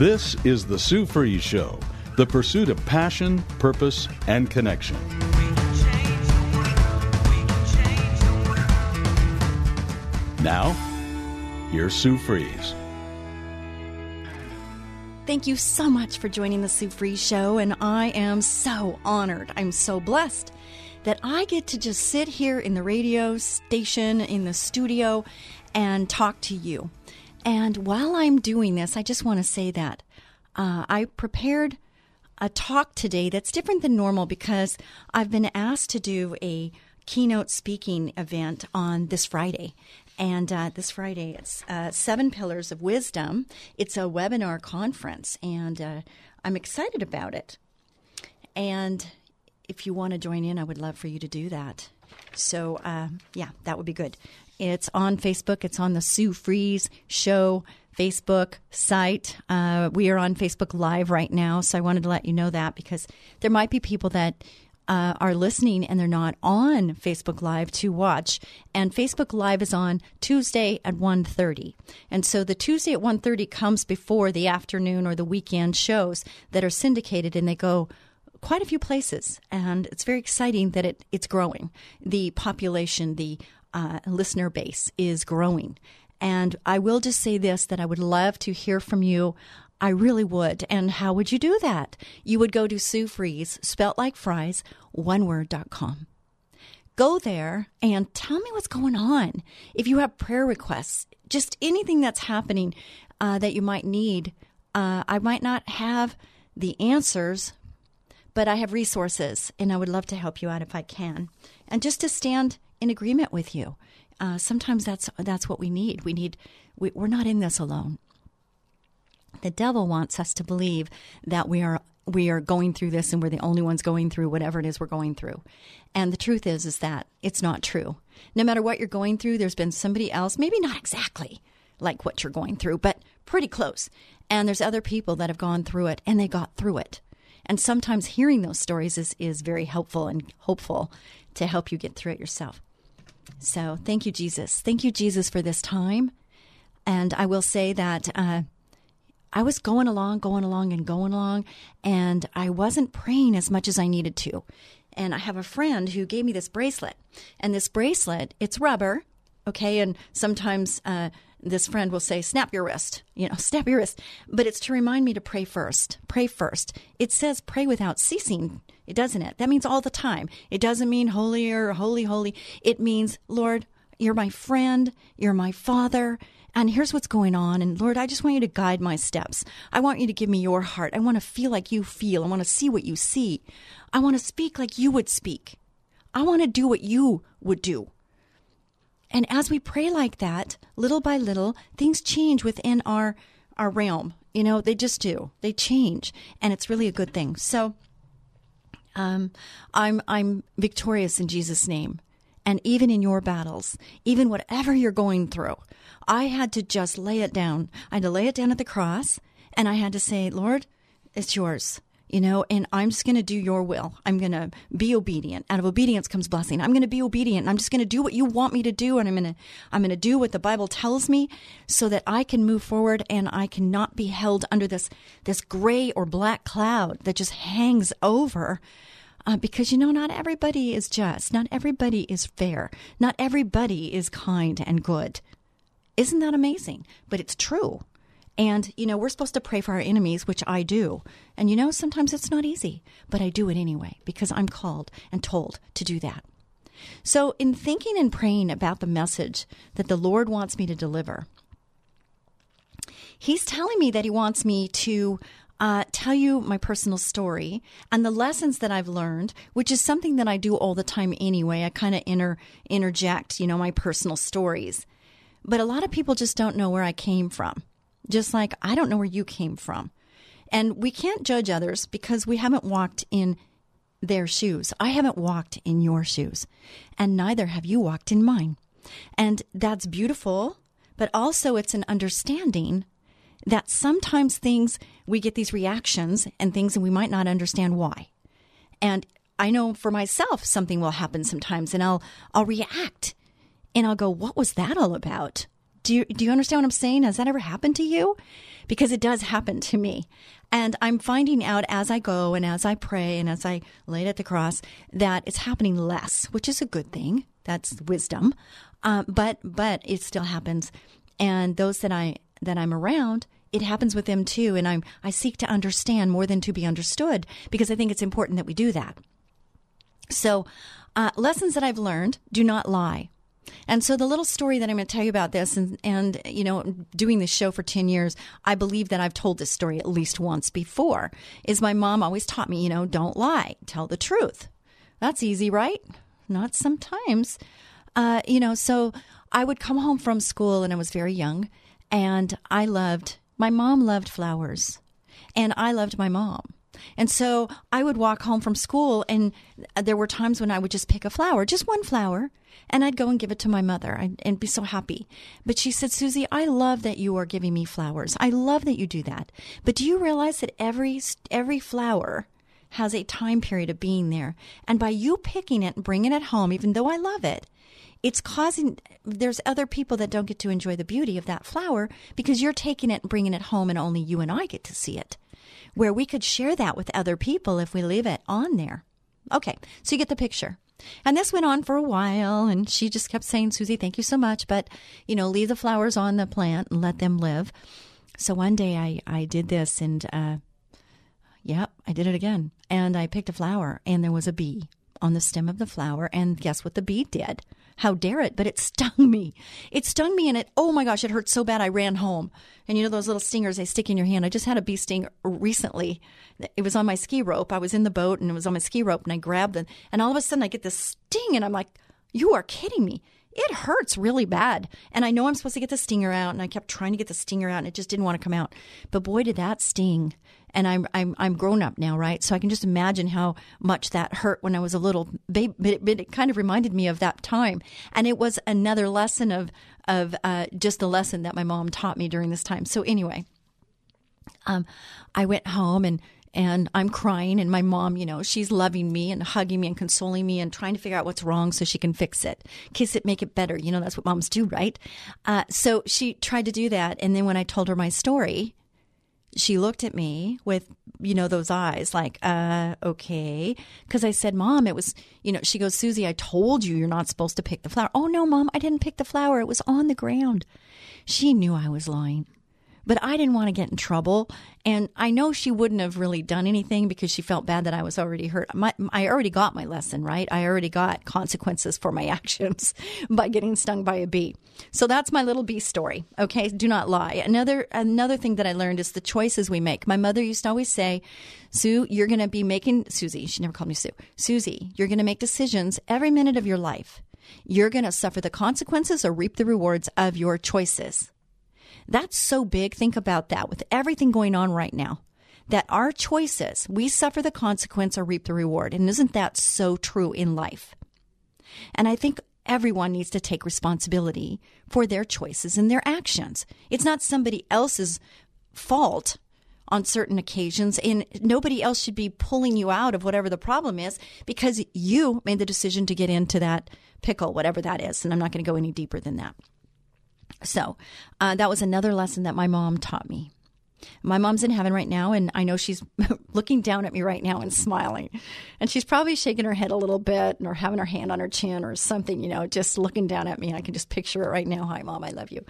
This is the Sue Fries Show, the pursuit of passion, purpose, and connection. Now, here's Sue Fries. Thank you so much for joining the Sue Fries Show, and I am so honored. I'm so blessed that I get to just sit here in the radio station, in the studio, and talk to you. And while I'm doing this, I just want to say that uh, I prepared a talk today that's different than normal because I've been asked to do a keynote speaking event on this Friday. And uh, this Friday, it's uh, Seven Pillars of Wisdom. It's a webinar conference, and uh, I'm excited about it. And if you want to join in, I would love for you to do that. So, uh, yeah, that would be good. It's on Facebook. It's on the Sue Fries Show Facebook site. Uh, we are on Facebook Live right now, so I wanted to let you know that because there might be people that uh, are listening and they're not on Facebook Live to watch. And Facebook Live is on Tuesday at 1.30. And so the Tuesday at 1.30 comes before the afternoon or the weekend shows that are syndicated and they go quite a few places. And it's very exciting that it, it's growing. The population, the uh, listener base is growing. And I will just say this that I would love to hear from you. I really would. And how would you do that? You would go to Sue Fries, spelt like fries, one word.com. Go there and tell me what's going on. If you have prayer requests, just anything that's happening uh, that you might need, uh, I might not have the answers, but I have resources and I would love to help you out if I can. And just to stand in agreement with you. Uh, sometimes that's that's what we need. We need we, we're not in this alone. The devil wants us to believe that we are we are going through this and we're the only ones going through whatever it is we're going through. And the truth is is that it's not true. No matter what you're going through, there's been somebody else, maybe not exactly like what you're going through, but pretty close. And there's other people that have gone through it and they got through it. And sometimes hearing those stories is, is very helpful and hopeful to help you get through it yourself. So thank you, Jesus. Thank you, Jesus, for this time. And I will say that uh, I was going along, going along, and going along, and I wasn't praying as much as I needed to. And I have a friend who gave me this bracelet, and this bracelet, it's rubber, okay, and sometimes uh, this friend will say, snap your wrist, you know, snap your wrist. But it's to remind me to pray first. Pray first. It says pray without ceasing, it doesn't it? That means all the time. It doesn't mean holy or holy, holy. It means, Lord, you're my friend, you're my father, and here's what's going on. And Lord, I just want you to guide my steps. I want you to give me your heart. I want to feel like you feel. I want to see what you see. I want to speak like you would speak. I want to do what you would do. And as we pray like that, little by little, things change within our our realm. You know, they just do. They change, and it's really a good thing. So, um, I'm I'm victorious in Jesus' name, and even in your battles, even whatever you're going through, I had to just lay it down. I had to lay it down at the cross, and I had to say, Lord, it's yours you know, and I'm just going to do your will. I'm going to be obedient. Out of obedience comes blessing. I'm going to be obedient. I'm just going to do what you want me to do. And I'm going to, I'm going to do what the Bible tells me so that I can move forward and I cannot be held under this, this gray or black cloud that just hangs over. Uh, because you know, not everybody is just, not everybody is fair, not everybody is kind and good. Isn't that amazing? But it's true. And, you know, we're supposed to pray for our enemies, which I do. And, you know, sometimes it's not easy, but I do it anyway because I'm called and told to do that. So, in thinking and praying about the message that the Lord wants me to deliver, He's telling me that He wants me to uh, tell you my personal story and the lessons that I've learned, which is something that I do all the time anyway. I kind of inter- interject, you know, my personal stories. But a lot of people just don't know where I came from, just like I don't know where you came from. And we can't judge others because we haven't walked in their shoes. I haven't walked in your shoes, and neither have you walked in mine. And that's beautiful, but also it's an understanding that sometimes things we get these reactions and things and we might not understand why. And I know for myself something will happen sometimes and I'll I'll react and I'll go, "What was that all about?" Do you do you understand what I'm saying? Has that ever happened to you? Because it does happen to me. And I'm finding out as I go and as I pray and as I lay it at the cross that it's happening less, which is a good thing. That's wisdom. Uh, but but it still happens. And those that I that I'm around, it happens with them too. And I'm I seek to understand more than to be understood because I think it's important that we do that. So, uh, lessons that I've learned: do not lie. And so the little story that I'm going to tell you about this and and you know doing this show for 10 years I believe that I've told this story at least once before is my mom always taught me you know don't lie tell the truth. That's easy right? Not sometimes. Uh, you know so I would come home from school and I was very young and I loved my mom loved flowers and I loved my mom. And so I would walk home from school, and there were times when I would just pick a flower, just one flower, and I'd go and give it to my mother and be so happy. But she said, Susie, I love that you are giving me flowers. I love that you do that. But do you realize that every every flower has a time period of being there, and by you picking it and bringing it home, even though I love it, it's causing there's other people that don't get to enjoy the beauty of that flower because you're taking it and bringing it home and only you and I get to see it where we could share that with other people if we leave it on there. Okay, so you get the picture. And this went on for a while, and she just kept saying, Susie, thank you so much, but, you know, leave the flowers on the plant and let them live. So one day I, I did this, and, uh, yep, I did it again. And I picked a flower, and there was a bee on the stem of the flower, and guess what the bee did? How dare it? But it stung me. It stung me and it, oh my gosh, it hurt so bad I ran home. And you know those little stingers they stick in your hand? I just had a bee sting recently. It was on my ski rope. I was in the boat and it was on my ski rope and I grabbed it. And all of a sudden I get this sting and I'm like, you are kidding me. It hurts really bad. And I know I'm supposed to get the stinger out and I kept trying to get the stinger out and it just didn't want to come out. But boy, did that sting and I'm I'm I'm grown up now, right? So I can just imagine how much that hurt when I was a little baby. But it, it kind of reminded me of that time, and it was another lesson of of uh, just the lesson that my mom taught me during this time. So anyway, um, I went home and and I'm crying, and my mom, you know, she's loving me and hugging me and consoling me and trying to figure out what's wrong so she can fix it, kiss it, make it better. You know, that's what moms do, right? Uh, so she tried to do that, and then when I told her my story, she looked at me with you know those eyes like uh okay. Because i said mom it was you know she goes susie i told you you're not supposed to pick the flower. Oh no mom i didn't pick the flower. It was on the ground. She knew i was lying but I didn't want to get in trouble. And I know she wouldn't have really done anything because she felt bad that I was already hurt. My, I already got my lesson, right? I already got consequences for my actions by getting stung by a bee. So that's my little bee story. Okay, do not lie. Another another thing that I learned is the choices we make. My mother used to always say, "Sue, you're going to be making Susie. She never called me Sue. Susie, you're going to make decisions every minute of your life. You're going to suffer the consequences or reap the rewards of your choices." That's so big. Think about that with everything going on right now. That our choices, we suffer the consequence or reap the reward. And isn't that so true in life? And I think everyone needs to take responsibility for their choices and their actions. It's not somebody else's fault on certain occasions, and nobody else should be pulling you out of whatever the problem is because you made the decision to get into that pickle, whatever that is. And I'm not going to go any deeper than that. So uh, that was another lesson that my mom taught me. My mom's in heaven right now, and I know she's looking down at me right now and smiling. And she's probably shaking her head a little bit or having her hand on her chin or something, you know, just looking down at me. I can just picture it right now. Hi, mom, I love you.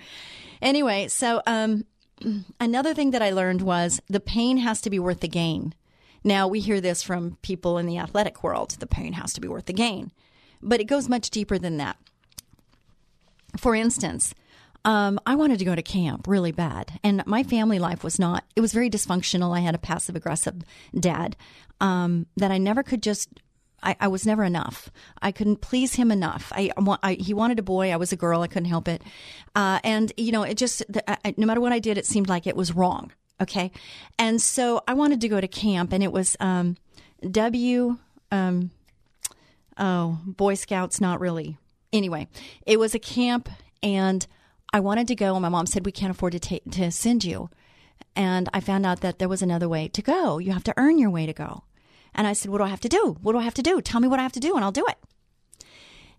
Anyway, so um, another thing that I learned was the pain has to be worth the gain. Now, we hear this from people in the athletic world the pain has to be worth the gain, but it goes much deeper than that. For instance, um, I wanted to go to camp really bad. And my family life was not, it was very dysfunctional. I had a passive aggressive dad um, that I never could just I, I, was never enough. I couldn't please him enough. I, I, he wanted a boy. I was a girl. I couldn't help it. Uh, and you know, it just I, no matter what I did, it seemed like it was wrong. Okay, and so I wanted to go to camp, and it was um, W. Um, oh, Boy Scouts, not really. Anyway, it was a camp, and I wanted to go, and my mom said we can't afford to ta- to send you. And I found out that there was another way to go. You have to earn your way to go. And I said, What do I have to do? What do I have to do? Tell me what I have to do, and I'll do it.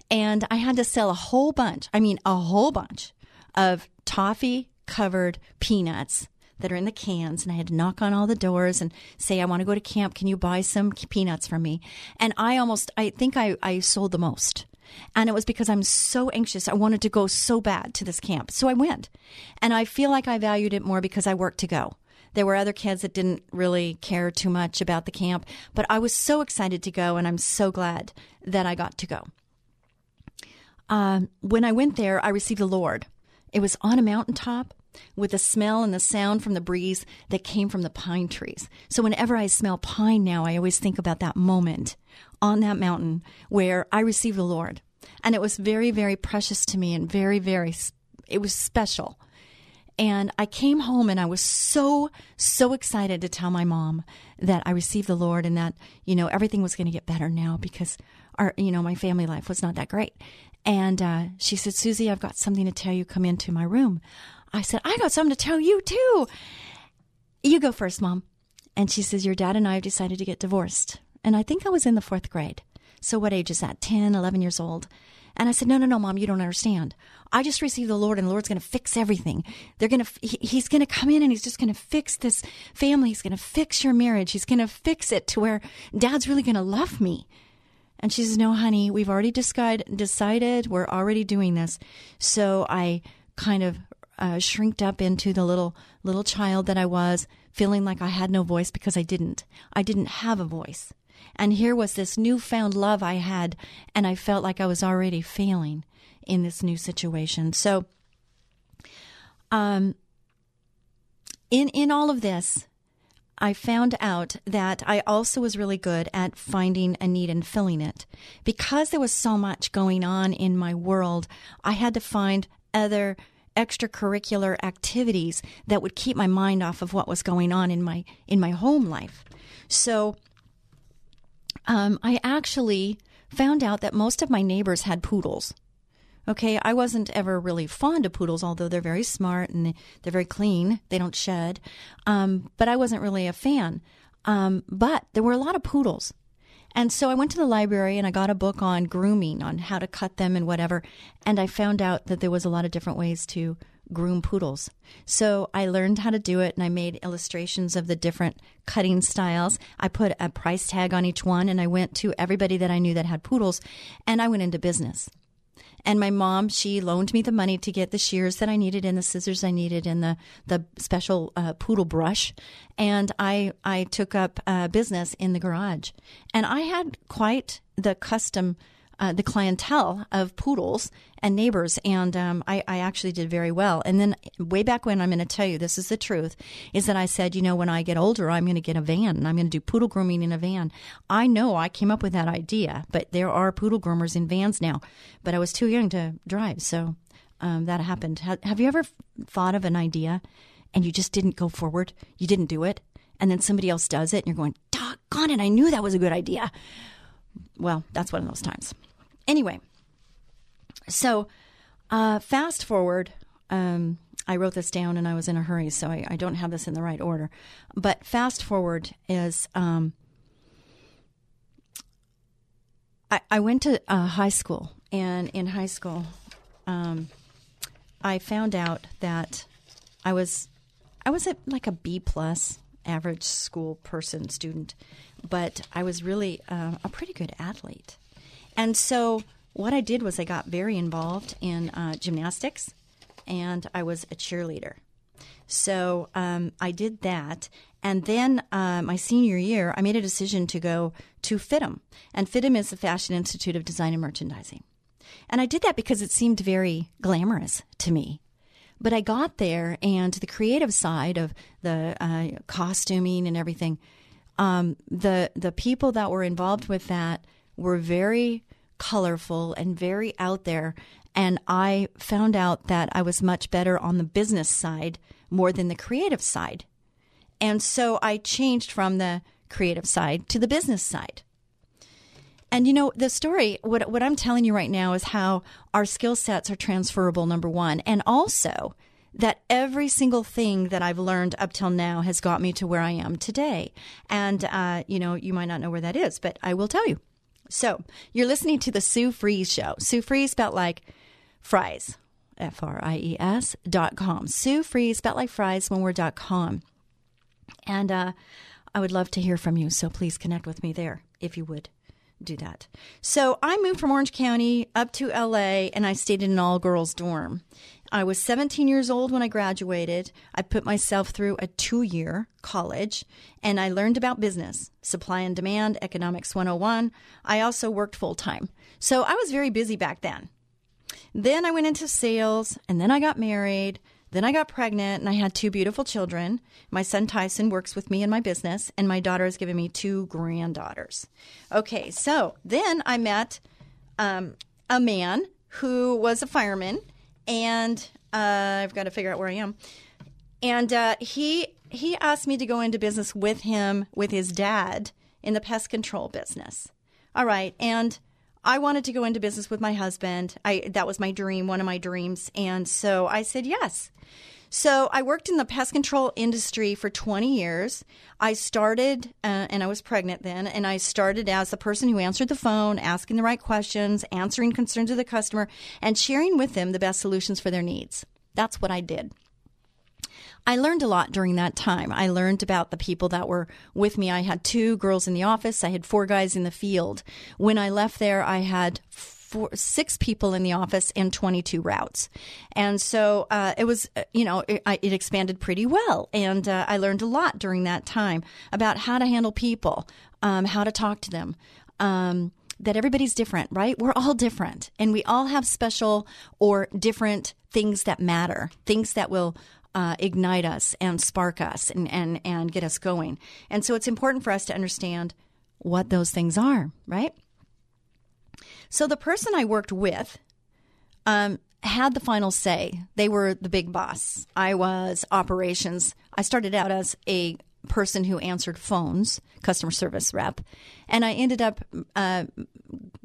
And I had to sell a whole bunch, I mean, a whole bunch of toffee covered peanuts that are in the cans. And I had to knock on all the doors and say, I want to go to camp. Can you buy some peanuts for me? And I almost, I think I, I sold the most. And it was because I'm so anxious. I wanted to go so bad to this camp. So I went. And I feel like I valued it more because I worked to go. There were other kids that didn't really care too much about the camp, but I was so excited to go, and I'm so glad that I got to go. Um, when I went there, I received the Lord. It was on a mountaintop with the smell and the sound from the breeze that came from the pine trees. So whenever I smell pine now, I always think about that moment on that mountain where I received the Lord. And it was very, very precious to me and very, very, it was special. And I came home and I was so, so excited to tell my mom that I received the Lord and that, you know, everything was going to get better now because our, you know, my family life was not that great. And uh, she said, Susie, I've got something to tell you. Come into my room. I said, I got something to tell you too. You go first, mom. And she says, Your dad and I have decided to get divorced. And I think I was in the fourth grade. So what age is that? 10, 11 years old. And I said, No, no, no, mom, you don't understand. I just received the Lord, and the Lord's going to fix everything. They're going to, He's going to come in and He's just going to fix this family. He's going to fix your marriage. He's going to fix it to where dad's really going to love me. And she says, No, honey, we've already decided, decided we're already doing this. So I kind of uh, shrinked up into the little little child that I was, feeling like I had no voice because I didn't. I didn't have a voice. And here was this newfound love I had, and I felt like I was already failing in this new situation. So, um, in in all of this, I found out that I also was really good at finding a need and filling it. Because there was so much going on in my world, I had to find other extracurricular activities that would keep my mind off of what was going on in my in my home life. So um, I actually found out that most of my neighbors had poodles. Okay, I wasn't ever really fond of poodles, although they're very smart and they're very clean. They don't shed. Um, but I wasn't really a fan. Um, but there were a lot of poodles. And so I went to the library and I got a book on grooming, on how to cut them and whatever. And I found out that there was a lot of different ways to groom poodles. So I learned how to do it and I made illustrations of the different cutting styles. I put a price tag on each one and I went to everybody that I knew that had poodles and I went into business. And my mom, she loaned me the money to get the shears that I needed and the scissors I needed and the the special uh, poodle brush. And I I took up uh, business in the garage, and I had quite the custom uh, the clientele of poodles and neighbors, and um, I, I, actually did very well. And then way back when, I'm going to tell you this is the truth, is that I said, you know, when I get older, I'm going to get a van and I'm going to do poodle grooming in a van. I know I came up with that idea, but there are poodle groomers in vans now, but I was too young to drive, so um, that happened. Have, have you ever thought of an idea and you just didn't go forward? You didn't do it, and then somebody else does it, and you're going, doggone it, I knew that was a good idea. Well, that's one of those times. Anyway, so uh, fast forward. Um, I wrote this down and I was in a hurry, so I, I, don't have this in the right order. But fast forward is um, I, I, went to uh, high school, and in high school, um, I found out that I was I was at like a B plus average school person student, but I was really uh, a pretty good athlete. And so what I did was I got very involved in uh, gymnastics and I was a cheerleader. So um, I did that. And then uh, my senior year, I made a decision to go to FIDM. And FIDM is the Fashion Institute of Design and Merchandising. And I did that because it seemed very glamorous to me. But I got there, and the creative side of the uh, costuming and everything, um, the the people that were involved with that were very colorful and very out there. And I found out that I was much better on the business side more than the creative side. And so I changed from the creative side to the business side. And you know, the story, what, what I'm telling you right now is how our skill sets are transferable, number one. And also that every single thing that I've learned up till now has got me to where I am today. And, uh, you know, you might not know where that is, but I will tell you. So you're listening to the Sue Fries Show. Sue Fries spelled like fries, F R I E S dot com. Sue Fries spelled like fries, one word dot com. And uh, I would love to hear from you. So please connect with me there if you would do that. So I moved from Orange County up to LA and I stayed in an all girls dorm. I was 17 years old when I graduated. I put myself through a two year college and I learned about business, supply and demand, economics 101. I also worked full time. So I was very busy back then. Then I went into sales and then I got married. Then I got pregnant and I had two beautiful children. My son Tyson works with me in my business, and my daughter has given me two granddaughters. Okay, so then I met um, a man who was a fireman, and uh, I've got to figure out where I am. And uh, he he asked me to go into business with him with his dad in the pest control business. All right, and I wanted to go into business with my husband. I that was my dream, one of my dreams, and so I said yes. So I worked in the pest control industry for 20 years. I started, uh, and I was pregnant then, and I started as the person who answered the phone, asking the right questions, answering concerns of the customer, and sharing with them the best solutions for their needs. That's what I did. I learned a lot during that time. I learned about the people that were with me. I had two girls in the office, I had four guys in the field. When I left there, I had four, six people in the office and 22 routes. And so uh, it was, uh, you know, it, it, expanded pretty well. And uh, I learned a lot during that time about how to handle people, um, how to talk to them. Um, that everybody's different, right? We're all different and we all have special or different things that matter, things that will uh, ignite us and spark us and, and, and get us going. And so it's important for us to understand what those things are, right? So the person I worked with um, had the final say. They were the big boss. I was operations. I started out as a person who answered phones, customer service rep, and I ended up uh,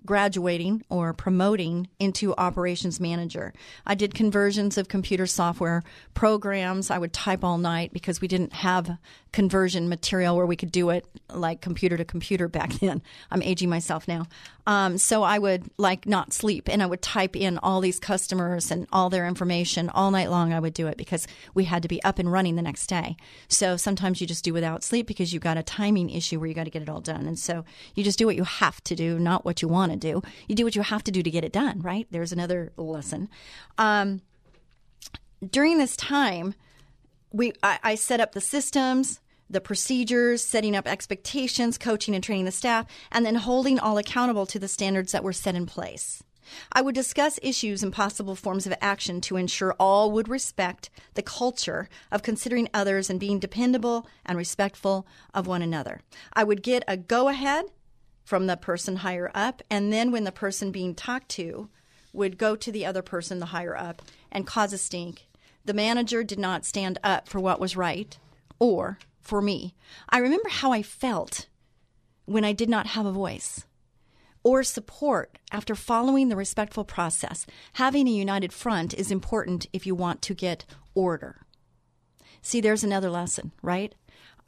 graduating or promoting into operations manager. I did conversions of computer software programs. I would type all night because we didn't have conversion material where we could do it like computer to computer back then. I'm aging myself now. Um, so I would like not sleep and I would type in all these customers and all their information all night long. I would do it because we had to be up and running the next day. So sometimes you just do without sleep because you've got a timing issue where you got to get it all done. And so you just do what you have to do, not what you want to do. You do what you have to do to get it done, right? There's another lesson. Um, during this time, we I, I set up the systems the procedures, setting up expectations, coaching and training the staff, and then holding all accountable to the standards that were set in place. I would discuss issues and possible forms of action to ensure all would respect the culture of considering others and being dependable and respectful of one another. I would get a go ahead from the person higher up, and then when the person being talked to would go to the other person, the higher up, and cause a stink. The manager did not stand up for what was right or for me. I remember how I felt when I did not have a voice or support after following the respectful process. Having a united front is important if you want to get order. See, there's another lesson, right?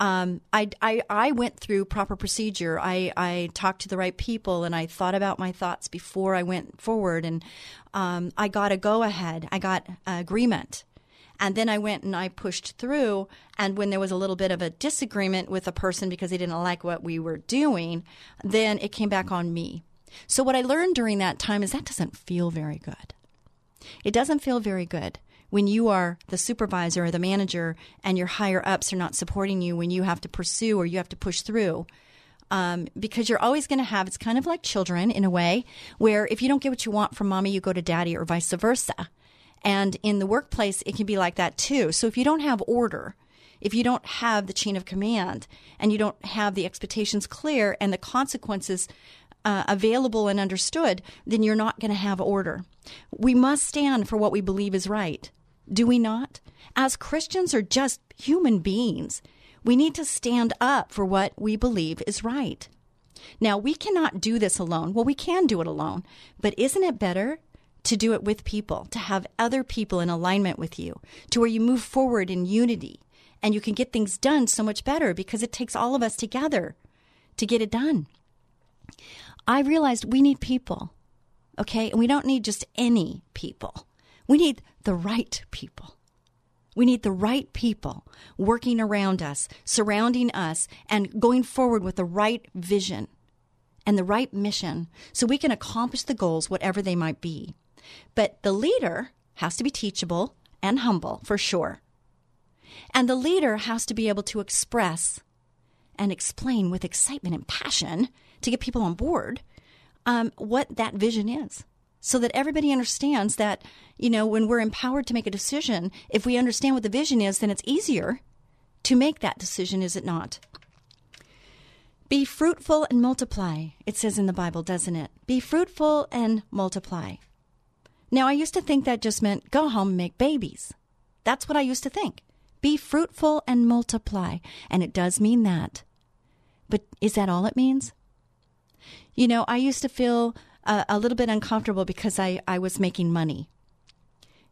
Um, I, I, I went through proper procedure. I, I talked to the right people and I thought about my thoughts before I went forward. And um, I got a go ahead, I got agreement. And then I went and I pushed through. And when there was a little bit of a disagreement with a person because they didn't like what we were doing, then it came back on me. So, what I learned during that time is that doesn't feel very good. It doesn't feel very good when you are the supervisor or the manager and your higher ups are not supporting you when you have to pursue or you have to push through. Um, because you're always going to have, it's kind of like children in a way, where if you don't get what you want from mommy, you go to daddy or vice versa. And in the workplace, it can be like that too. So if you don't have order, if you don't have the chain of command and you don't have the expectations clear and the consequences uh, available and understood, then you're not going to have order. We must stand for what we believe is right. Do we not? As Christians or just human beings, we need to stand up for what we believe is right. Now, we cannot do this alone. Well, we can do it alone, but isn't it better to do it with people, to have other people in alignment with you, to where you move forward in unity and you can get things done so much better because it takes all of us together to get it done. I realized we need people, okay? And we don't need just any people. We need the right people. We need the right people working around us, surrounding us, and going forward with the right vision and the right mission so we can accomplish the goals, whatever they might be. But the leader has to be teachable and humble, for sure. And the leader has to be able to express and explain with excitement and passion to get people on board um, what that vision is so that everybody understands that, you know, when we're empowered to make a decision, if we understand what the vision is, then it's easier to make that decision, is it not? Be fruitful and multiply, it says in the Bible, doesn't it? Be fruitful and multiply. Now, I used to think that just meant go home and make babies. That's what I used to think. Be fruitful and multiply. And it does mean that. But is that all it means? You know, I used to feel uh, a little bit uncomfortable because I, I was making money.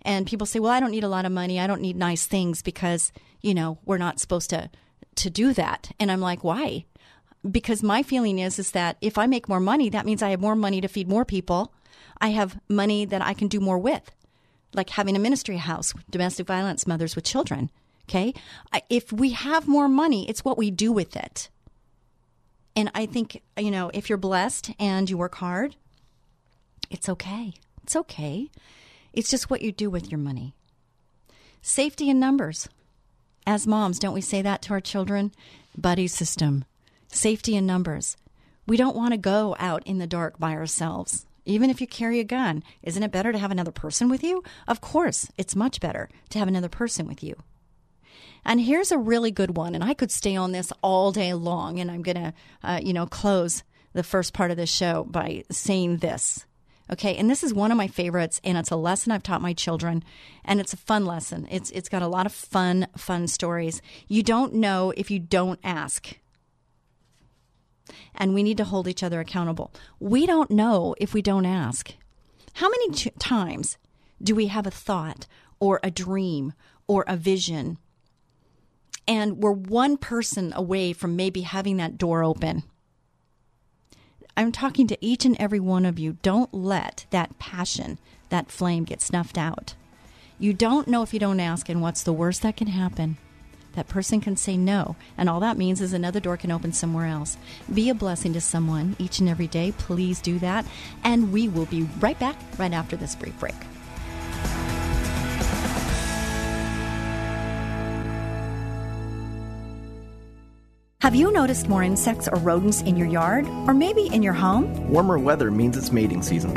And people say, well, I don't need a lot of money. I don't need nice things because, you know, we're not supposed to, to do that. And I'm like, why? Because my feeling is, is that if I make more money, that means I have more money to feed more people. I have money that I can do more with, like having a ministry house, domestic violence mothers with children. Okay. If we have more money, it's what we do with it. And I think, you know, if you're blessed and you work hard, it's okay. It's okay. It's just what you do with your money. Safety in numbers. As moms, don't we say that to our children? Buddy system. Safety in numbers. We don't want to go out in the dark by ourselves. Even if you carry a gun, isn't it better to have another person with you? Of course, it's much better to have another person with you. And here's a really good one, and I could stay on this all day long, and I'm going to, uh, you know, close the first part of the show by saying this. Okay, and this is one of my favorites, and it's a lesson I've taught my children, and it's a fun lesson. It's it's got a lot of fun, fun stories. You don't know if you don't ask. And we need to hold each other accountable. We don't know if we don't ask. How many times do we have a thought or a dream or a vision and we're one person away from maybe having that door open. I'm talking to each and every one of you. Don't let that passion, that flame get snuffed out. You don't know if you don't ask, and what's the worst that can happen? That person can say no, and all that means is another door can open somewhere else. Be a blessing to someone each and every day. Please do that. And we will be right back right after this brief break. Have you noticed more insects or rodents in your yard? Or maybe in your home? Warmer weather means it's mating season.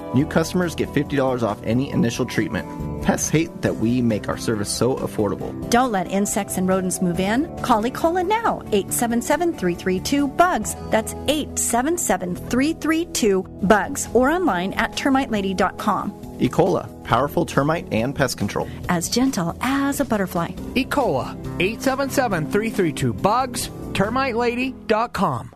New customers get $50 off any initial treatment. Pests hate that we make our service so affordable. Don't let insects and rodents move in. Call Ecola now, 877 332 BUGS. That's 877 332 BUGS or online at termitelady.com. Ecola, powerful termite and pest control. As gentle as a butterfly. Ecola, 877 332 BUGS, termitelady.com.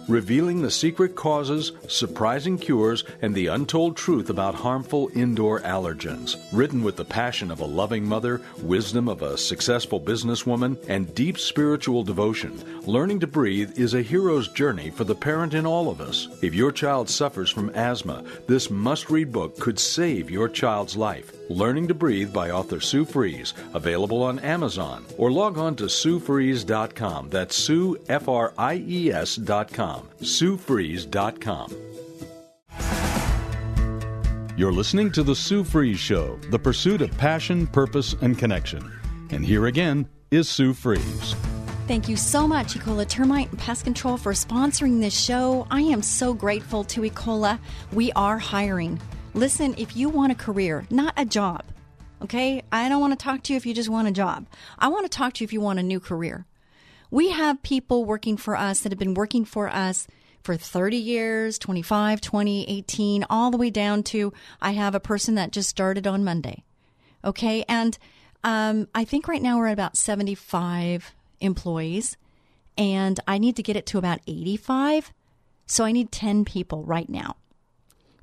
revealing the secret causes, surprising cures, and the untold truth about harmful indoor allergens. Written with the passion of a loving mother, wisdom of a successful businesswoman, and deep spiritual devotion, Learning to Breathe is a hero's journey for the parent in all of us. If your child suffers from asthma, this must read book could save your child's life. Learning to Breathe by author Sue Fries, available on Amazon, or log on to SueFries.com. That's Sue, F R I E S.com. SueFries.com. You're listening to The Sue Fries Show, the pursuit of passion, purpose, and connection. And here again is Sue Fries. Thank you so much, Ecola Termite and Pest Control, for sponsoring this show. I am so grateful to Ecola. We are hiring. Listen, if you want a career, not a job, okay? I don't want to talk to you if you just want a job. I want to talk to you if you want a new career. We have people working for us that have been working for us for 30 years, 25, 20, 18, all the way down to I have a person that just started on Monday. Okay. And um, I think right now we're at about 75 employees, and I need to get it to about 85. So I need 10 people right now.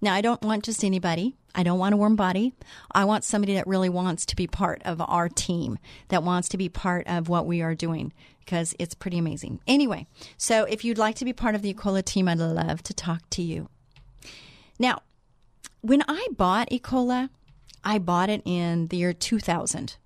Now, I don't want just anybody. I don't want a warm body. I want somebody that really wants to be part of our team, that wants to be part of what we are doing, because it's pretty amazing. Anyway, so if you'd like to be part of the Ecola team, I'd love to talk to you. Now, when I bought Ecola, I bought it in the year 2000.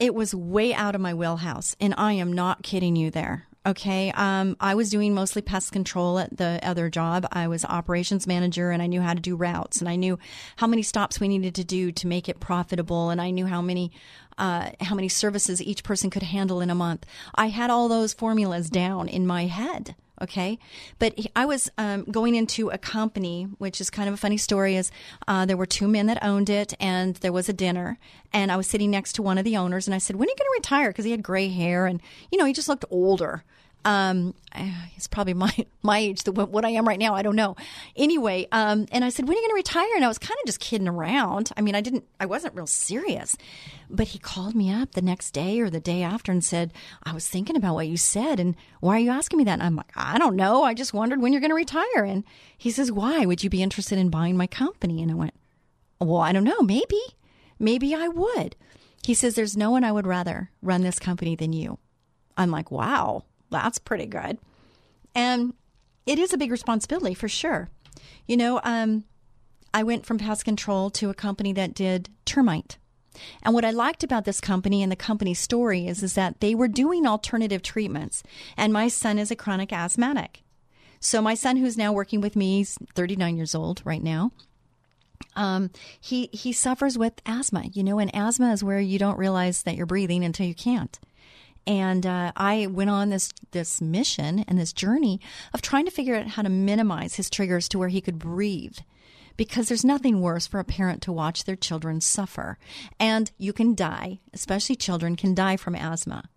It was way out of my wheelhouse, and I am not kidding you there. Okay. Um, I was doing mostly pest control at the other job. I was operations manager and I knew how to do routes and I knew how many stops we needed to do to make it profitable. And I knew how many, uh, how many services each person could handle in a month. I had all those formulas down in my head. Okay. But I was um, going into a company, which is kind of a funny story, is uh, there were two men that owned it and there was a dinner. And I was sitting next to one of the owners and I said, when are you going to retire? Because he had gray hair and, you know, he just looked older. Um, he's probably my my age, the, what I am right now. I don't know. Anyway, um, and I said, "When are you going to retire?" And I was kind of just kidding around. I mean, I didn't, I wasn't real serious. But he called me up the next day or the day after and said, "I was thinking about what you said, and why are you asking me that?" And I'm like, "I don't know. I just wondered when you're going to retire." And he says, "Why would you be interested in buying my company?" And I went, "Well, I don't know. Maybe, maybe I would." He says, "There's no one I would rather run this company than you." I'm like, "Wow." That's pretty good. And it is a big responsibility for sure. You know, um, I went from pest control to a company that did termite. And what I liked about this company and the company's story is, is that they were doing alternative treatments. And my son is a chronic asthmatic. So my son, who's now working with me, he's 39 years old right now. Um, he he suffers with asthma, you know, and asthma is where you don't realize that you're breathing until you can't. And uh, I went on this this mission and this journey of trying to figure out how to minimize his triggers to where he could breathe. Because there's nothing worse for a parent to watch their children suffer. And you can die, especially children can die from asthma.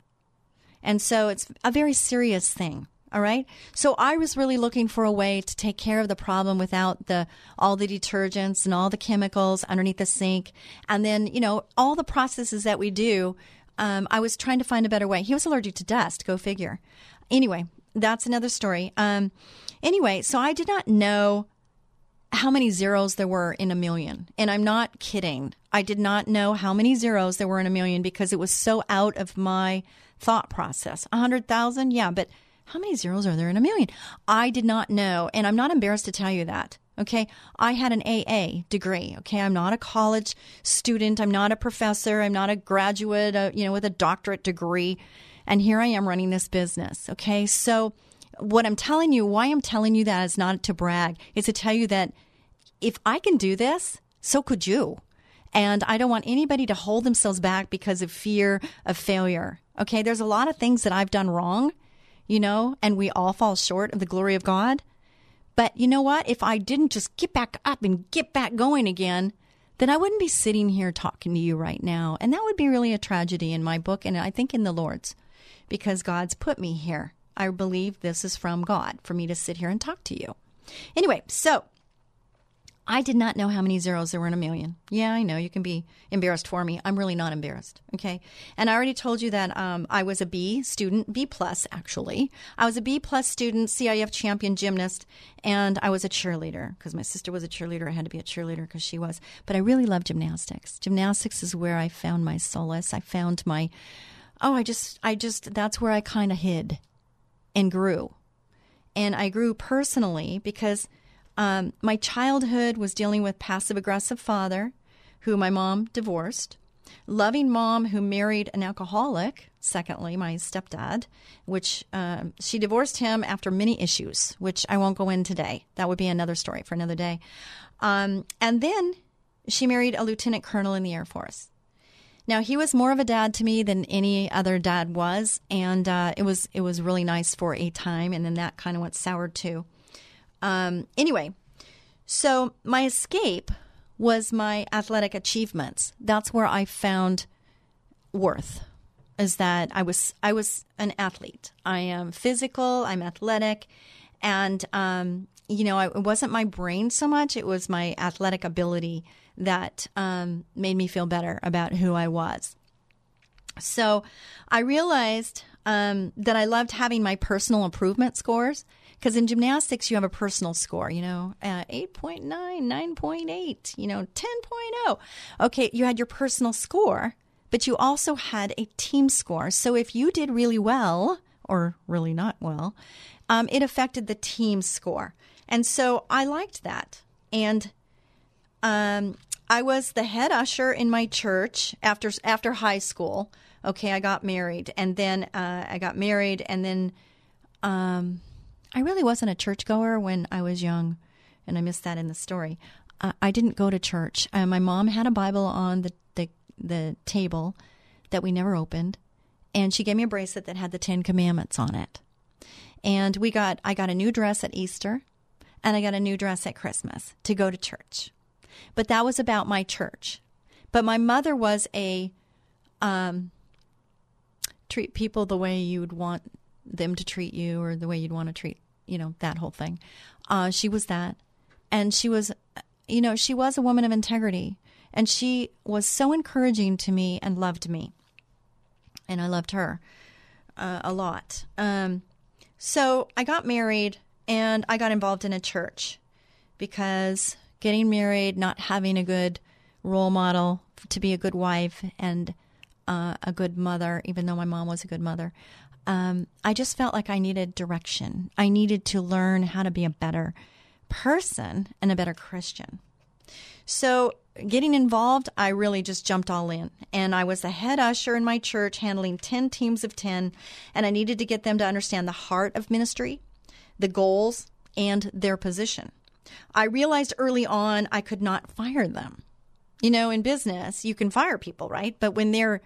And so it's a very serious thing. All right. So I was really looking for a way to take care of the problem without the all the detergents and all the chemicals underneath the sink, and then you know all the processes that we do um, I was trying to find a better way. He was allergic to dust. Go figure. Anyway, that's another story. Um, anyway, so I did not know how many zeros there were in a million. And I'm not kidding. I did not know how many zeros there were in a million because it was so out of my thought process. A hundred thousand? Yeah, but how many zeros are there in a million? I did not know. And I'm not embarrassed to tell you that. Okay. I had an AA degree. Okay. I'm not a college student. I'm not a professor. I'm not a graduate, uh, you know, with a doctorate degree. And here I am running this business. Okay. So what I'm telling you, why I'm telling you that is not to brag, is to tell you that if I can do this, so could you. And I don't want anybody to hold themselves back because of fear of failure. Okay. There's a lot of things that I've done wrong, you know, and we all fall short of the glory of God. But you know what? If I didn't just get back up and get back going again, then I wouldn't be sitting here talking to you right now. And that would be really a tragedy in my book, and I think in the Lord's, because God's put me here. I believe this is from God for me to sit here and talk to you. Anyway, so I did not know how many zeros there were in a million. Yeah, I know you can be embarrassed for me. I'm really not embarrassed. Okay, and I already told you that um, I was a B student, B plus actually. I was a B plus student, CIF champion gymnast, and I was a cheerleader because my sister was a cheerleader. I had to be a cheerleader because she was. But I really love gymnastics. Gymnastics is where I found my solace. I found my oh, I just, I just, that's where I kind of hid and grew, and I grew personally because um, my childhood was dealing with passive aggressive father, who my mom divorced, loving mom who married an alcoholic. Secondly, my stepdad, which uh, she divorced him after many issues, which I won't go in today. That would be another story for another day. Um, and then she married a lieutenant colonel in the Air Force. Now he was more of a dad to me than any other dad was, and uh, it was it was really nice for a time, and then that kind of went sour too. Um, anyway, so my escape was my athletic achievements. That's where I found worth. Is that I was I was an athlete. I am physical. I'm athletic, and um, you know, it wasn't my brain so much. It was my athletic ability that um, made me feel better about who I was. So I realized um, that I loved having my personal improvement scores because in gymnastics, you have a personal score, you know, uh, 8.9, 9.8, you know, 10.0. Okay, you had your personal score, but you also had a team score. So if you did really well, or really not well, um, it affected the team score. And so I liked that. And um, I was the head usher in my church after after high school. Okay, I got married, and then uh, I got married, and then um, I really wasn't a churchgoer when I was young, and I missed that in the story. Uh, I didn't go to church. Uh, my mom had a Bible on the, the the table that we never opened, and she gave me a bracelet that had the Ten Commandments on it. And we got I got a new dress at Easter, and I got a new dress at Christmas to go to church. But that was about my church. But my mother was a um, treat people the way you would want them to treat you or the way you'd want to treat, you know, that whole thing. Uh, she was that. And she was, you know, she was a woman of integrity. And she was so encouraging to me and loved me. And I loved her uh, a lot. Um, so I got married and I got involved in a church because getting married, not having a good role model to be a good wife and uh, a good mother, even though my mom was a good mother, um, I just felt like I needed direction. I needed to learn how to be a better person and a better Christian. So, getting involved, I really just jumped all in. And I was the head usher in my church, handling 10 teams of 10. And I needed to get them to understand the heart of ministry, the goals, and their position. I realized early on I could not fire them. You know, in business, you can fire people, right? But when they're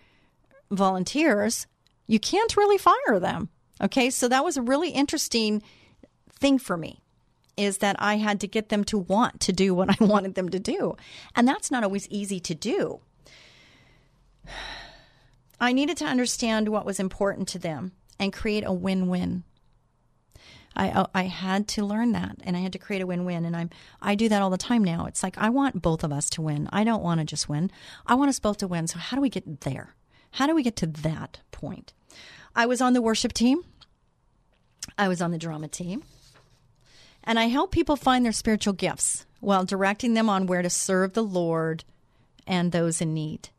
volunteers, you can't really fire them. Okay, so that was a really interesting thing for me is that I had to get them to want to do what I wanted them to do. And that's not always easy to do. I needed to understand what was important to them and create a win win. I uh, I had to learn that, and I had to create a win-win. And I'm I do that all the time now. It's like I want both of us to win. I don't want to just win. I want us both to win. So how do we get there? How do we get to that point? I was on the worship team. I was on the drama team. And I help people find their spiritual gifts while directing them on where to serve the Lord and those in need.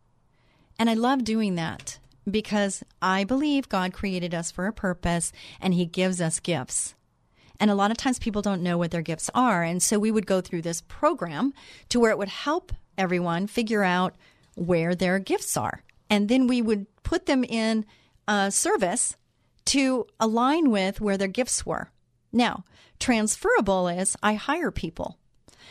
And I love doing that because I believe God created us for a purpose and He gives us gifts. And a lot of times people don't know what their gifts are. And so we would go through this program to where it would help everyone figure out where their gifts are. And then we would put them in a service to align with where their gifts were. Now, transferable is I hire people.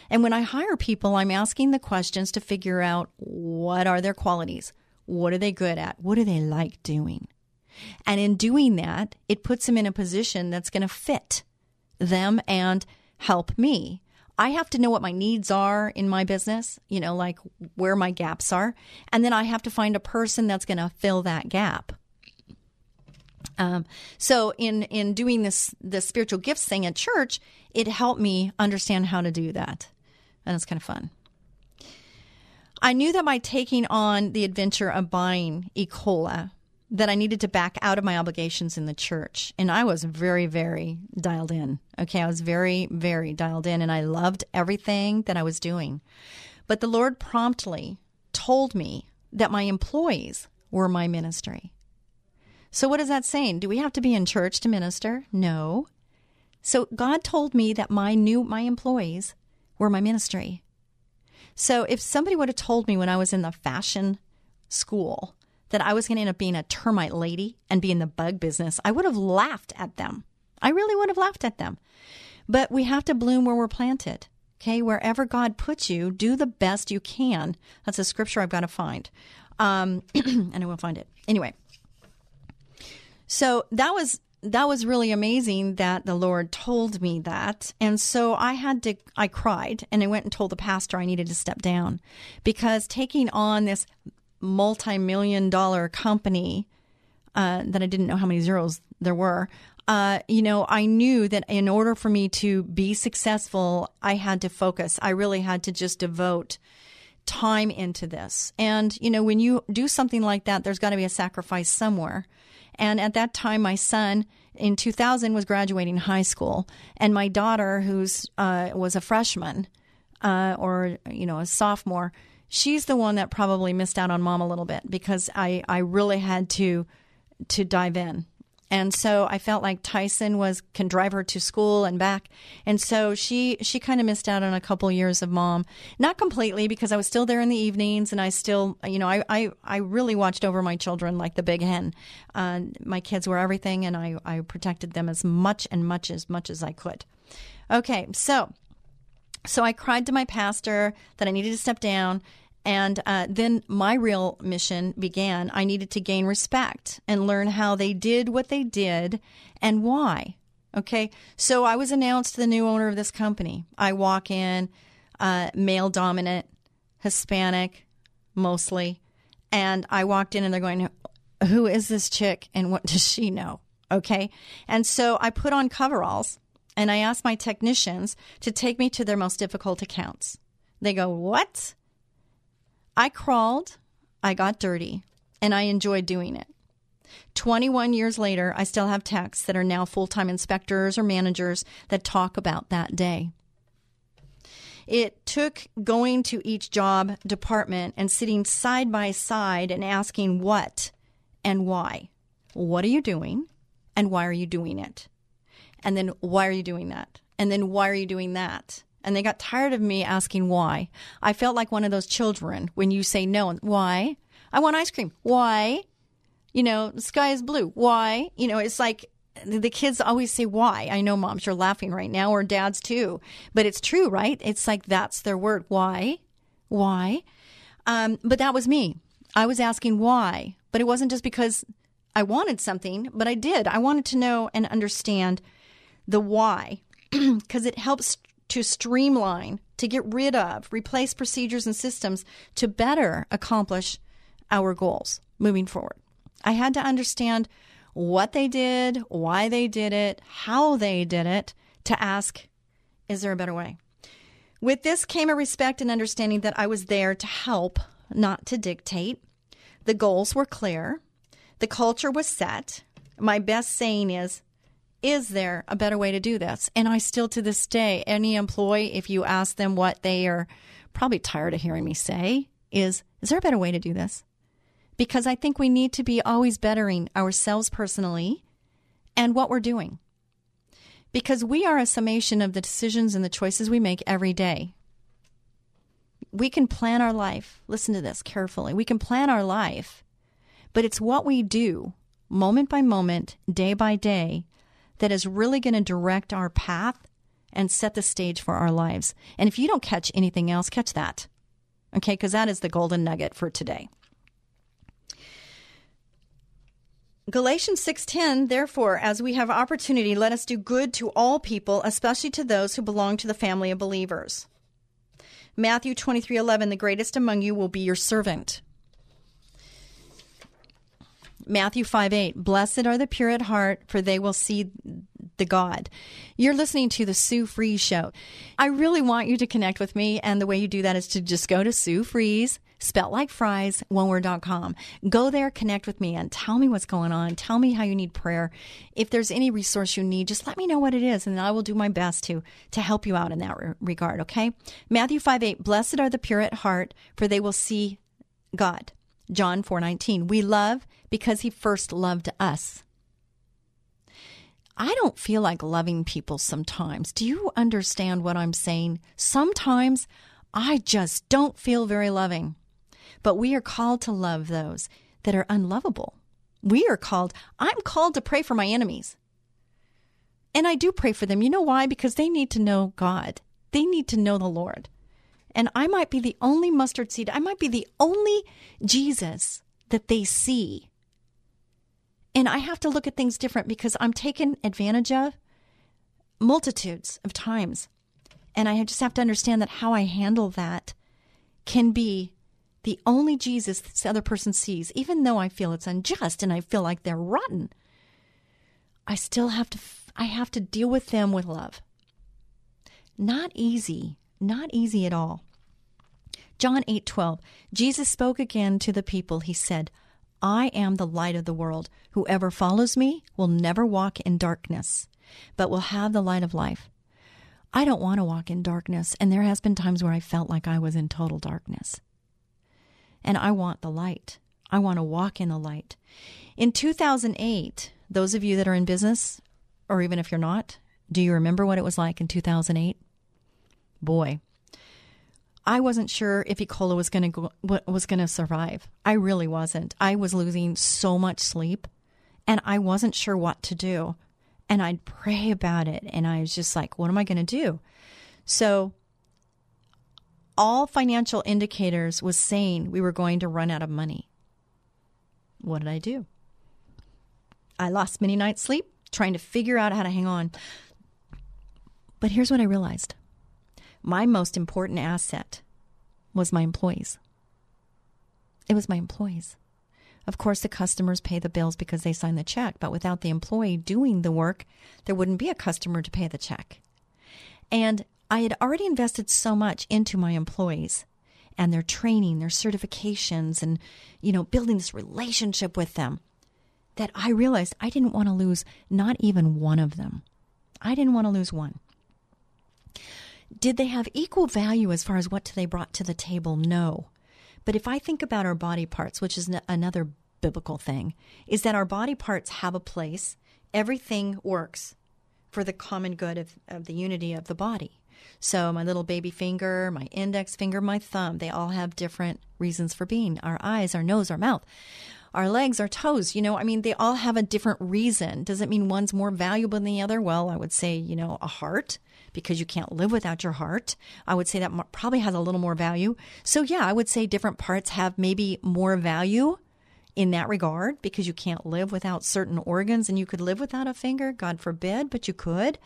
And when I hire people, I'm asking the questions to figure out what are their qualities? What are they good at? What do they like doing? And in doing that, it puts them in a position that's going to fit them and help me. I have to know what my needs are in my business, you know, like where my gaps are. And then I have to find a person that's going to fill that gap. Um, so in in doing this the spiritual gifts thing at church, it helped me understand how to do that, and it's kind of fun. I knew that by taking on the adventure of buying Ecola, that I needed to back out of my obligations in the church, and I was very very dialed in. Okay, I was very very dialed in, and I loved everything that I was doing. But the Lord promptly told me that my employees were my ministry. So, what is that saying? Do we have to be in church to minister? No. So, God told me that my new my employees were my ministry. So, if somebody would have told me when I was in the fashion school that I was going to end up being a termite lady and be in the bug business, I would have laughed at them. I really would have laughed at them. But we have to bloom where we're planted. Okay, wherever God puts you, do the best you can. That's a scripture I've got to find. Um, and I will find it. Anyway, so that was that was really amazing that the Lord told me that. And so I had to, I cried and I went and told the pastor I needed to step down because taking on this multi million dollar company uh, that I didn't know how many zeros there were, uh, you know, I knew that in order for me to be successful, I had to focus. I really had to just devote time into this. And, you know, when you do something like that, there's got to be a sacrifice somewhere. And at that time, my son in 2000 was graduating high school, and my daughter, who's uh, was a freshman uh, or you know a sophomore, she's the one that probably missed out on mom a little bit because I I really had to to dive in and so I felt like Tyson was can drive her to school and back, and so she she kind of missed out on a couple years of mom. Not completely because I was still there in the evenings, and I still you know I I, I really watched over my children like the big hen. Uh, my kids were everything, and I I protected them as much and much as much as I could. Okay, so so I cried to my pastor that I needed to step down. And uh, then my real mission began. I needed to gain respect and learn how they did what they did and why. Okay. So I was announced the new owner of this company. I walk in, uh, male dominant, Hispanic mostly. And I walked in and they're going, Who is this chick and what does she know? Okay. And so I put on coveralls and I asked my technicians to take me to their most difficult accounts. They go, What? I crawled, I got dirty, and I enjoyed doing it. 21 years later, I still have techs that are now full time inspectors or managers that talk about that day. It took going to each job department and sitting side by side and asking what and why. What are you doing? And why are you doing it? And then why are you doing that? And then why are you doing that? And they got tired of me asking why. I felt like one of those children when you say no, why? I want ice cream. Why? You know, the sky is blue. Why? You know, it's like the kids always say why. I know moms are laughing right now or dads too, but it's true, right? It's like that's their word. Why? Why? Um, but that was me. I was asking why, but it wasn't just because I wanted something, but I did. I wanted to know and understand the why because it helps to streamline, to get rid of, replace procedures and systems to better accomplish our goals moving forward. I had to understand what they did, why they did it, how they did it, to ask, is there a better way? With this came a respect and understanding that I was there to help, not to dictate. The goals were clear, the culture was set. My best saying is, is there a better way to do this? And I still, to this day, any employee, if you ask them what they are probably tired of hearing me say, is, is there a better way to do this? Because I think we need to be always bettering ourselves personally and what we're doing. Because we are a summation of the decisions and the choices we make every day. We can plan our life. Listen to this carefully. We can plan our life, but it's what we do moment by moment, day by day, that is really going to direct our path and set the stage for our lives. And if you don't catch anything else, catch that. Okay, because that is the golden nugget for today. Galatians 6:10 Therefore as we have opportunity let us do good to all people especially to those who belong to the family of believers. Matthew 23:11 The greatest among you will be your servant. Matthew 5 8, blessed are the pure at heart, for they will see the God. You're listening to the Sue Fries Show. I really want you to connect with me, and the way you do that is to just go to Sue Fries, spelt like fries, oneword.com. Go there, connect with me, and tell me what's going on. Tell me how you need prayer. If there's any resource you need, just let me know what it is, and I will do my best to, to help you out in that re- regard, okay? Matthew 5 8, blessed are the pure at heart, for they will see God. John 4:19. We love because he first loved us. I don't feel like loving people sometimes. Do you understand what I'm saying? Sometimes I just don't feel very loving. But we are called to love those that are unlovable. We are called, I'm called to pray for my enemies. And I do pray for them. You know why? Because they need to know God. They need to know the Lord. And I might be the only mustard seed, I might be the only Jesus that they see. And I have to look at things different because I'm taken advantage of multitudes of times. And I just have to understand that how I handle that can be the only Jesus this other person sees, even though I feel it's unjust and I feel like they're rotten. I still have to I have to deal with them with love. Not easy, not easy at all. John 8:12. Jesus spoke again to the people. He said, "I am the light of the world. Whoever follows me will never walk in darkness, but will have the light of life." I don't want to walk in darkness, and there has been times where I felt like I was in total darkness. And I want the light. I want to walk in the light. In 2008, those of you that are in business, or even if you're not, do you remember what it was like in 2008? Boy, I wasn't sure if Ecola was going to was going to survive. I really wasn't. I was losing so much sleep, and I wasn't sure what to do. And I'd pray about it, and I was just like, "What am I going to do?" So, all financial indicators was saying we were going to run out of money. What did I do? I lost many nights' sleep trying to figure out how to hang on. But here's what I realized my most important asset was my employees. It was my employees. Of course, the customers pay the bills because they sign the check, but without the employee doing the work, there wouldn't be a customer to pay the check. And I had already invested so much into my employees and their training, their certifications, and, you know, building this relationship with them that I realized I didn't want to lose not even one of them. I didn't want to lose one. Did they have equal value as far as what they brought to the table? No. But if I think about our body parts, which is another biblical thing, is that our body parts have a place. Everything works for the common good of, of the unity of the body. So my little baby finger, my index finger, my thumb, they all have different reasons for being. Our eyes, our nose, our mouth, our legs, our toes, you know, I mean, they all have a different reason. Does it mean one's more valuable than the other? Well, I would say, you know, a heart because you can't live without your heart. I would say that probably has a little more value. So, yeah, I would say different parts have maybe more value in that regard because you can't live without certain organs and you could live without a finger, God forbid, but you could.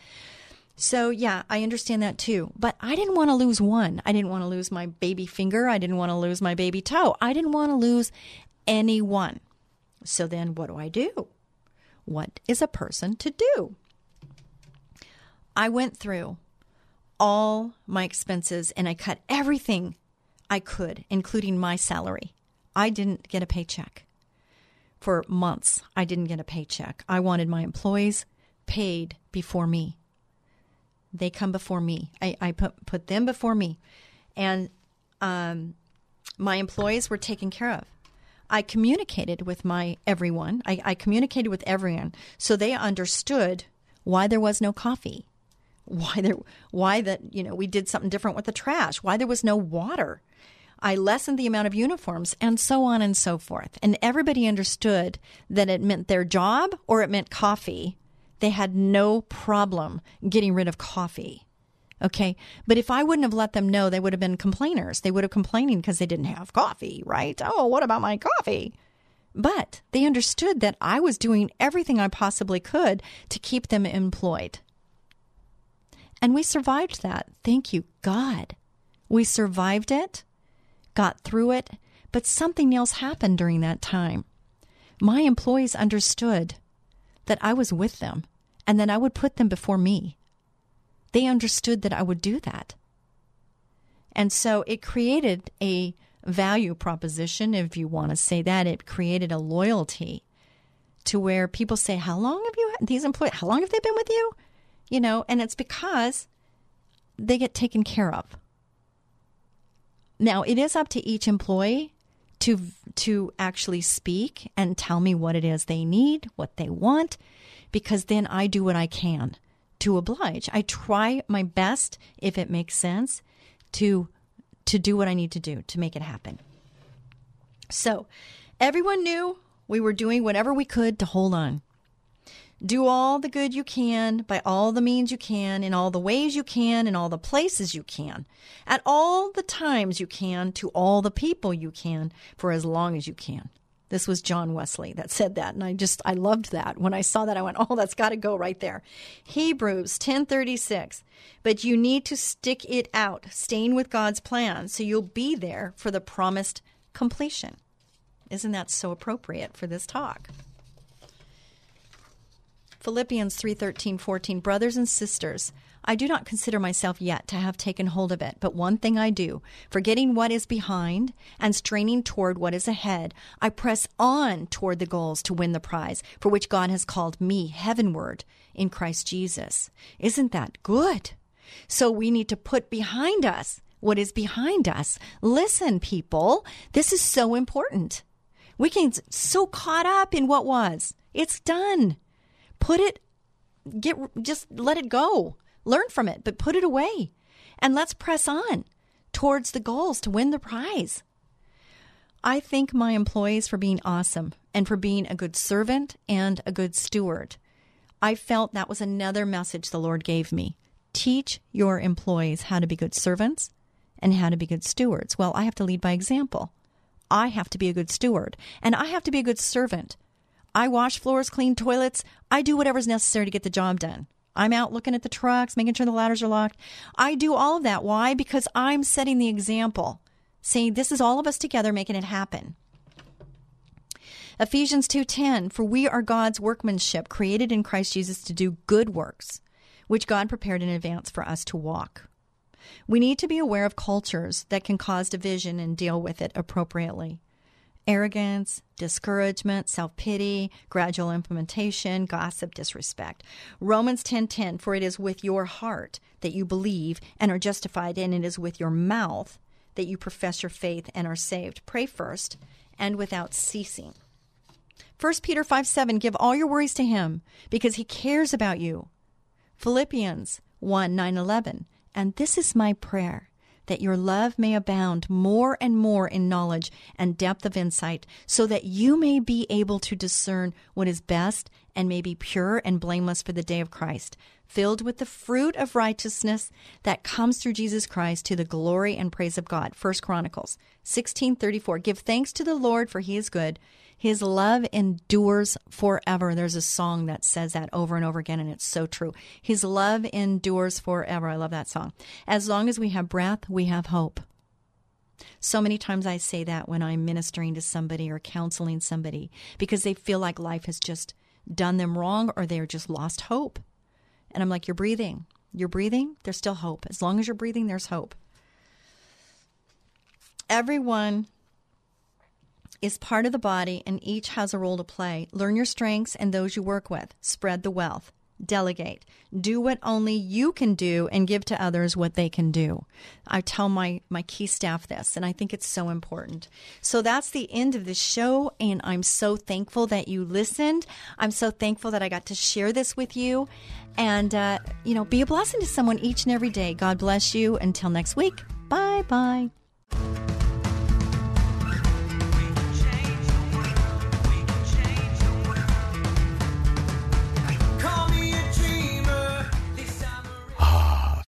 So, yeah, I understand that too. But I didn't want to lose one. I didn't want to lose my baby finger. I didn't want to lose my baby toe. I didn't want to lose any one. So, then what do I do? What is a person to do? I went through all my expenses and I cut everything I could, including my salary. I didn't get a paycheck. For months, I didn't get a paycheck. I wanted my employees paid before me. They come before me. I, I put, put them before me. And um, my employees were taken care of. I communicated with my everyone. I, I communicated with everyone so they understood why there was no coffee why there why that you know we did something different with the trash why there was no water. I lessened the amount of uniforms and so on and so forth. And everybody understood that it meant their job or it meant coffee. They had no problem getting rid of coffee okay? But if i wouldn't have let them know they would have been complainers. They would have complaining because they didn't have coffee right? Oh what about my coffee? But they understood that I was doing everything I possibly could to keep them employed. And we survived that. Thank you, God. We survived it, got through it, but something else happened during that time. My employees understood that I was with them and that I would put them before me. They understood that I would do that. And so it created a value proposition, if you want to say that. It created a loyalty to where people say, How long have you these employees? How long have they been with you? You know, and it's because they get taken care of. Now, it is up to each employee to to actually speak and tell me what it is they need, what they want, because then I do what I can to oblige. I try my best if it makes sense to to do what I need to do to make it happen. So, everyone knew we were doing whatever we could to hold on. Do all the good you can by all the means you can, in all the ways you can, in all the places you can, at all the times you can, to all the people you can, for as long as you can. This was John Wesley that said that, and I just I loved that. When I saw that, I went, "Oh, that's got to go right there." Hebrews ten thirty six. But you need to stick it out, staying with God's plan, so you'll be there for the promised completion. Isn't that so appropriate for this talk? Philippians 3:13 14 Brothers and sisters I do not consider myself yet to have taken hold of it but one thing I do forgetting what is behind and straining toward what is ahead I press on toward the goals to win the prize for which God has called me heavenward in Christ Jesus. Isn't that good? So we need to put behind us what is behind us. Listen people this is so important. We can so caught up in what was. It's done put it get just let it go. Learn from it but put it away. And let's press on towards the goals to win the prize. I thank my employees for being awesome and for being a good servant and a good steward. I felt that was another message the lord gave me. Teach your employees how to be good servants and how to be good stewards. Well i have to lead by example. I have to be a good steward and i have to be a good servant I wash floors, clean toilets. I do whatever's necessary to get the job done. I'm out looking at the trucks, making sure the ladders are locked. I do all of that. Why? Because I'm setting the example, saying this is all of us together making it happen. Ephesians 2:10 For we are God's workmanship created in Christ Jesus to do good works which God prepared in advance for us to walk. We need to be aware of cultures that can cause division and deal with it appropriately arrogance, discouragement, self-pity, gradual implementation, gossip, disrespect. Romans 10:10 for it is with your heart that you believe and are justified and it is with your mouth that you profess your faith and are saved. Pray first and without ceasing. 1 Peter 5 7, give all your worries to him because he cares about you. Philippians 1 9 11, and this is my prayer that your love may abound more and more in knowledge and depth of insight, so that you may be able to discern what is best and may be pure and blameless for the day of Christ, filled with the fruit of righteousness that comes through Jesus Christ to the glory and praise of God. First Chronicles 16:34 Give thanks to the Lord for he is good his love endures forever. There's a song that says that over and over again, and it's so true. His love endures forever. I love that song. As long as we have breath, we have hope. So many times I say that when I'm ministering to somebody or counseling somebody because they feel like life has just done them wrong or they're just lost hope. And I'm like, You're breathing. You're breathing. There's still hope. As long as you're breathing, there's hope. Everyone is part of the body and each has a role to play. Learn your strengths and those you work with. Spread the wealth. Delegate. Do what only you can do and give to others what they can do. I tell my, my key staff this, and I think it's so important. So that's the end of the show, and I'm so thankful that you listened. I'm so thankful that I got to share this with you. And, uh, you know, be a blessing to someone each and every day. God bless you. Until next week, bye bye.